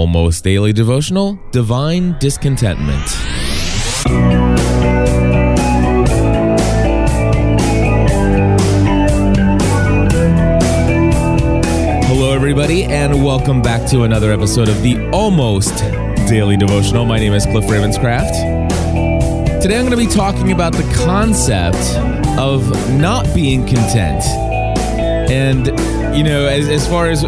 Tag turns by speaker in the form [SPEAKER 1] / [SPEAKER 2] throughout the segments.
[SPEAKER 1] almost daily devotional, Divine Discontentment. Hello, everybody, and welcome back to another episode of the Almost Daily Devotional. My name is Cliff Ravenscraft. Today I'm going to be talking about the concept of not being content. And, you know, as, as far as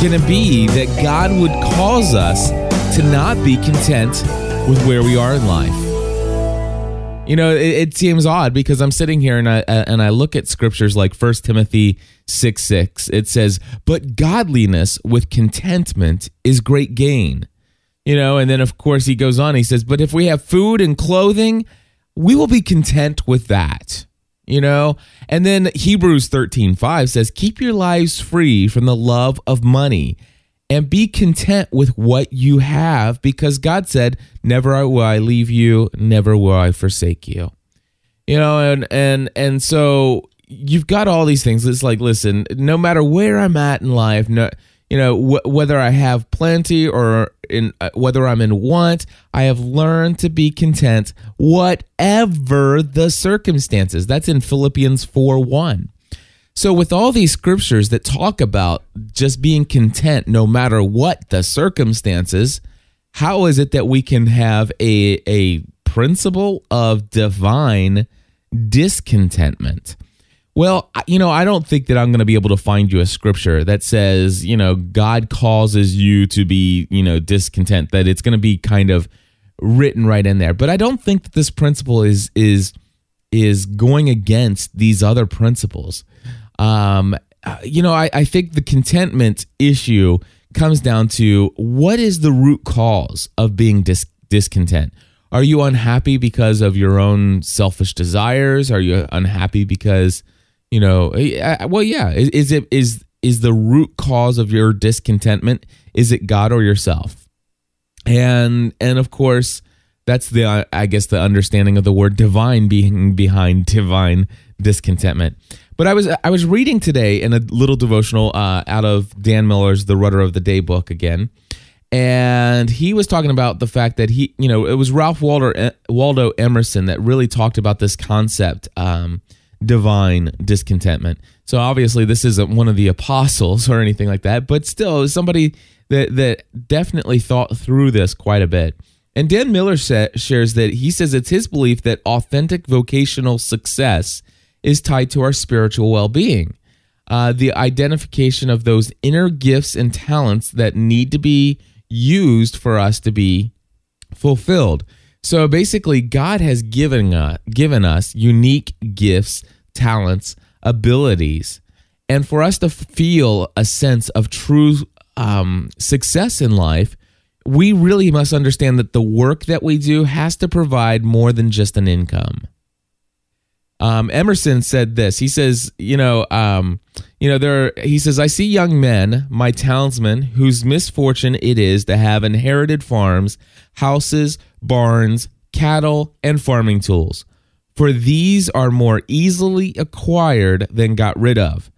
[SPEAKER 1] can it be that God would cause us to not be content with where we are in life? You know, it, it, seems odd because I'm sitting here and I and I look at scriptures like 1 Timothy 6 6. It says, But godliness with contentment is great gain. You know, and then of course he goes on, he says, But if we have food and clothing, we will be content with that you know? And then hebrews 13 5 says keep your lives free from the love of money and be content with what you have because god said never will i leave you never will i forsake you you know and and and so you've got all these things. It's like listen no matter where i'm at in life no you know wh- whether i have plenty or in uh, whether i'm in want i have learned to be content whatever the circumstances. That's in philippians 4 1 so with all these scriptures that talk about just being content no matter what the circumstances how is it that we can have a a principle of divine discontentment well, you know, I don't think that I'm going to be able to find you a scripture that says, you know, God causes you to be, you know, discontent, that it's going to be kind of written right in there. But I don't think that this principle is is is going against these other principles. Um, you know, I, I think the contentment issue comes down to what is the root cause of being dis- discontent? Are you unhappy because of your own selfish desires? Are you unhappy because you know eh, well yeah. Is, is it is is the root cause of your discontentment is it god or yourself? And and of course that's the i guess the understanding of the word divine being behind divine discontentment. But i was i was reading today in a little devotional uh, out of dan miller's the rudder of the day book again. And he was talking about the fact that he you know it was ralph waldo eh, waldo emerson that really talked about this concept um, divine discontentment. So obviously this isn't one of the apostles or anything like that, but still somebody that that definitely thought through this quite a bit. And Dan Miller sa- shares that he says it's his belief that authentic vocational success is tied to our spiritual well-being. Uh, the identification of those inner gifts and talents that need to be used for us to be fulfilled. So basically, God has given us, given us unique gifts, talents, abilities. And for us to feel a sense of true um, success in life, we really must understand that the work that we do has to provide more than just an income. Um, Emerson said this. He says, you know, um, you know, there. He says, I see young men, my townsmen, whose misfortune it is to have inherited farms, houses, barns, cattle, and farming tools. For these are more easily acquired than got rid of.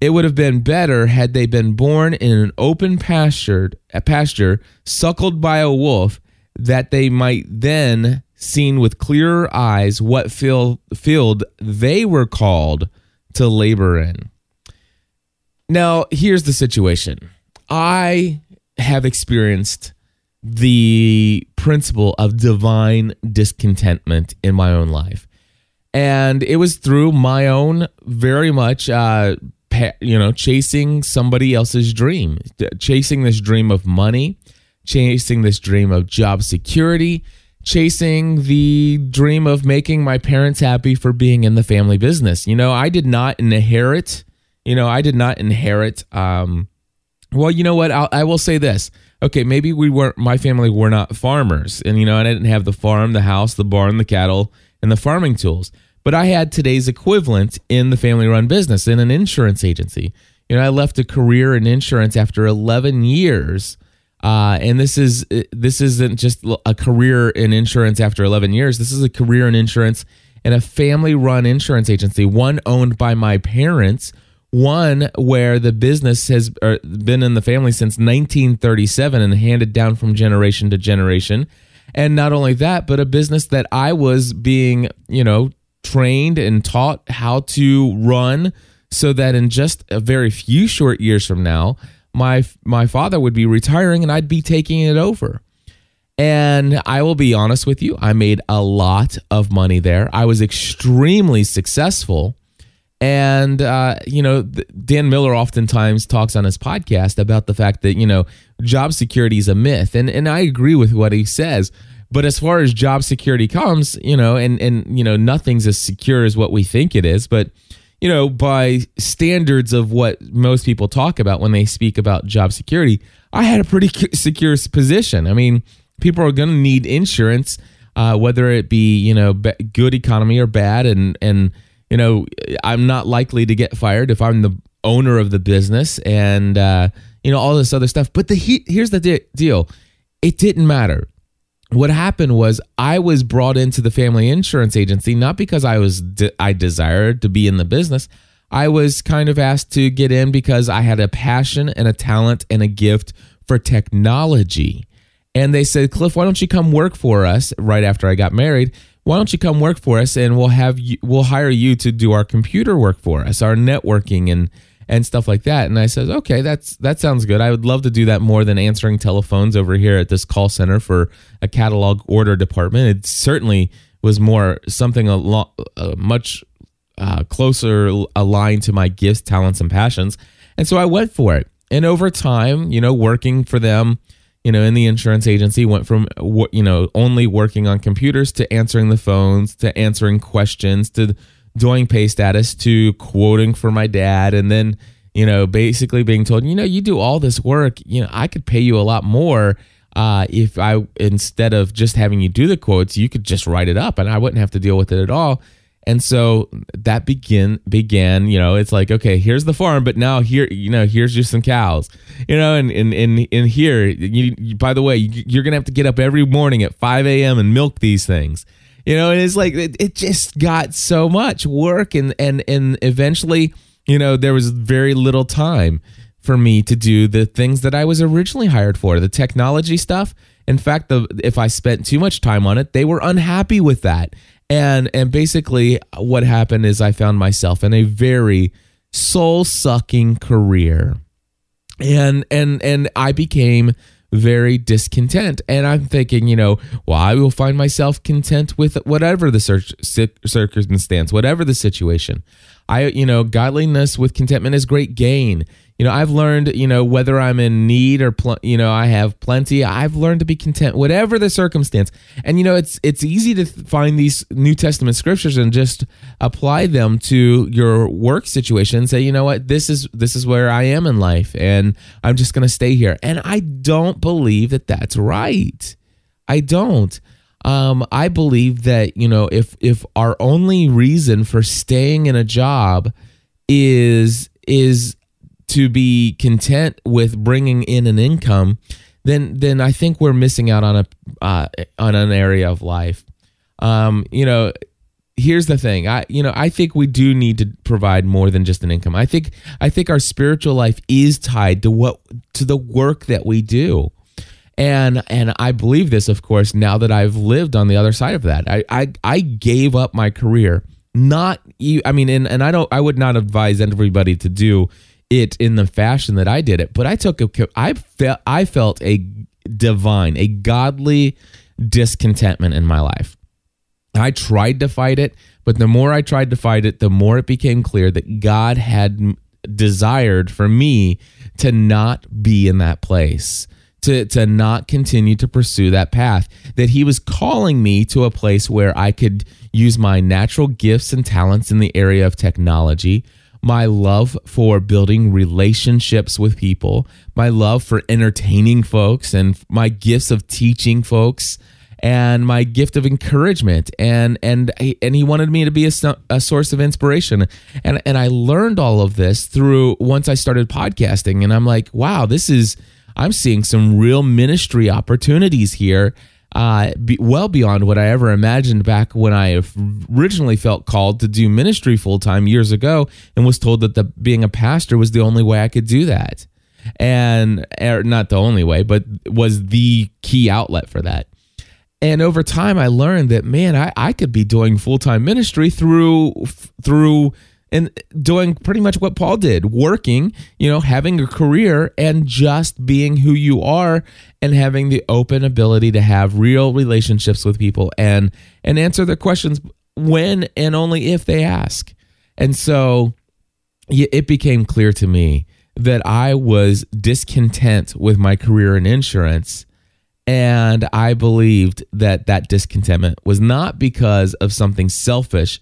[SPEAKER 1] It would have been better had they been born in an open pasture, a pasture suckled by a wolf, that they might then seen with clearer eyes what field, field they were called to labor in. Now, here's the situation I have experienced the principle of divine discontentment in my own life. And it was through my own very much, uh, you know, chasing somebody else's dream, chasing this dream of money, chasing this dream of job security, chasing the dream of making my parents happy for being in the family business. You know, I did not inherit, you know, I did not inherit um well, you know what? I'll, I will say this. Okay, maybe we weren't my family were not farmers and you know, I didn't have the farm, the house, the barn, the cattle, and the farming tools. But I had today's equivalent in the family run business in an insurance agency. You know, I left a career in insurance after 11 years uh, and this is this isn't just a career in insurance after 11 years. This is a career in insurance in a family-run insurance agency, one owned by my parents, One where the business has been in the family since 1937 and handed down from generation to generation. And not only that, but a business that I was being, you know, trained and taught how to run so that in just a very few short years from now, my my father would be retiring and I'd be taking it over. And I will be honest with you, I made a lot of money there. I was extremely successful. And, uh, you know, Dan Miller oftentimes talks on his podcast about the fact that, you know, job security is a myth. And, and I agree with what he says. But as far as job security comes, you know, and, and, you know, nothing's as secure as what we think it is. But, you know, by standards of what most people talk about when they speak about job security, I had a pretty secure position. I mean, people are going to need insurance, uh, whether it be you know good economy or bad, and and you know I'm not likely to get fired if I'm the owner of the business, and uh, you know all this other stuff. But the he, here's the de- deal: it didn't matter. What happened was I was brought into the family insurance agency not because I was de- I desired to be in the business. I was kind of asked to get in because I had a passion and a talent and a gift for technology. And they said, Cliff, why don't you come work for us right after I got married? Why don't you come work for us and we'll have you, we'll hire you to do our computer work for us, our networking and and stuff like that. And I said, okay, that's that sounds good. I would love to do that more than answering telephones over here at this call center for a catalog order department. It certainly was more something a lot uh, much uh, closer aligned to my gifts, talents, and passions. And so I went for it. And over time, you know, working for them you know, in the insurance agency, went from you know only working on computers to answering the phones to answering questions to doing pay status to quoting for my dad, and then you know basically being told, you know, you do all this work, you know, I could pay you a lot more uh, if I instead of just having you do the quotes, you could just write it up, and I wouldn't have to deal with it at all. And so that begin began, you know, it's like, okay, here's the farm, but now here, you know, here's just some cows, you know, and and and, in here, you, you, by the way, you're gonna have to get up every morning at 5 a.m. and milk these things, you know, and it's like it, it just got so much work, and and and eventually, you know, there was very little time for me to do the things that I was originally hired for, the technology stuff. In fact, the if I spent too much time on it, they were unhappy with that and and basically what happened is I found myself in a very soul sucking career. And and and I became very discontent. And I'm thinking, you know, well, I will find myself content with whatever the circumstance, whatever the situation. I, you know, godliness with contentment is great gain. You know i've learned you know whether i'm in need or pl- you know i have plenty i've learned to be content whatever the circumstance. And you know it's it's easy to find these new testament scriptures and just apply them to your work situation and say you know what? This is this is where i am in life and i'm just going to stay here. And i don't believe that that's right. I don't um, I believe that you know if if our only reason for staying in a job is is to be content with bringing in an income, then then I think we're missing out on a uh, on an area of life. Um, you know, here's the thing. I you know I think we do need to provide more than just an income. I think I think our spiritual life is tied to what to the work that we do. And and I believe this, of course, now that I've lived on the other side of that. I I, I gave up my career. Not you. I mean, and, and I don't. I would not advise everybody to do it in the fashion that I did it, but I took a I felt I felt a divine, a godly discontentment in my life. I tried to fight it, but the more I tried to fight it, the more it became clear that God had desired for me to not be in that place. To, to not continue to pursue that path, that he was calling me to a place where I could use my natural gifts and talents in the area of technology, my love for building relationships with people, my love for entertaining folks, and my gifts of teaching folks and my gift of encouragement and and and he wanted me to be a, a source of inspiration. And and I learned all of this through once I started podcasting and I'm like wow this is I'm seeing some real ministry opportunities here uh, be, well beyond what I ever imagined back when I originally felt called to do ministry full time years ago and was told that the, being a pastor was the only way I could do that. And er, not the only way, but was the key outlet for that. And over time, I learned that, man, I, I could be doing full time ministry through, through, and doing pretty much what Paul did, working, you know, having a career and just being who you are and having the open ability to have real relationships with people and and answer their questions when and only if they ask. And so it became clear to me that I was discontent with my career in insurance and I believed that that discontentment was not because of something selfish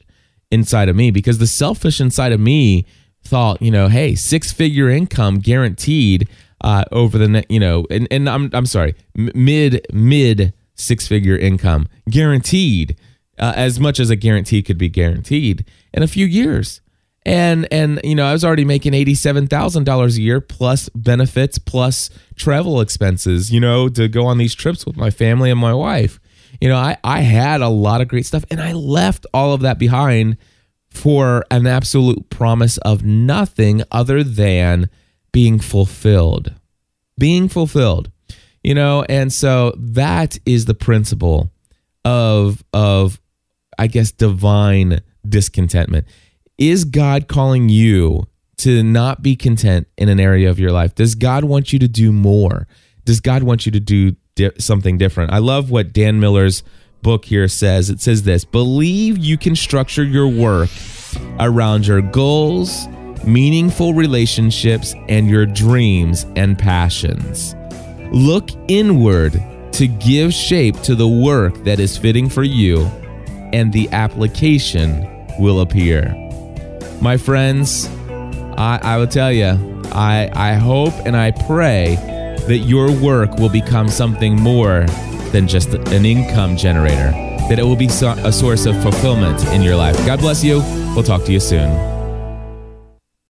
[SPEAKER 1] inside of me because the selfish inside of me thought, you know, hey, six figure income guaranteed uh, over the next, you know, and, and I'm I'm sorry, mid mid six figure income guaranteed, uh, as much as a guarantee could be guaranteed in a few years. And and you know, I was already making eighty seven thousand dollars a year plus benefits plus travel expenses, you know, to go on these trips with my family and my wife you know, I, I had a lot of great stuff and I left all of that behind for an absolute promise of nothing other than being fulfilled. Being fulfilled. You know, and so that is the principle of of I guess divine discontentment. Is God calling you to not be content in an area of your life? Does God want you to do more? Does God want you to do di- something different. I love what Dan Miller's book here says. It says this Believe you can structure your work around your goals, meaningful relationships, and your dreams and passions. Look inward to give shape to the work that is fitting for you, and the application will appear. My friends, I, I will tell you, I, I hope and I pray that your work will become something more than just an income generator, that it will be a source of fulfillment in your life. God bless you. We'll talk to you soon.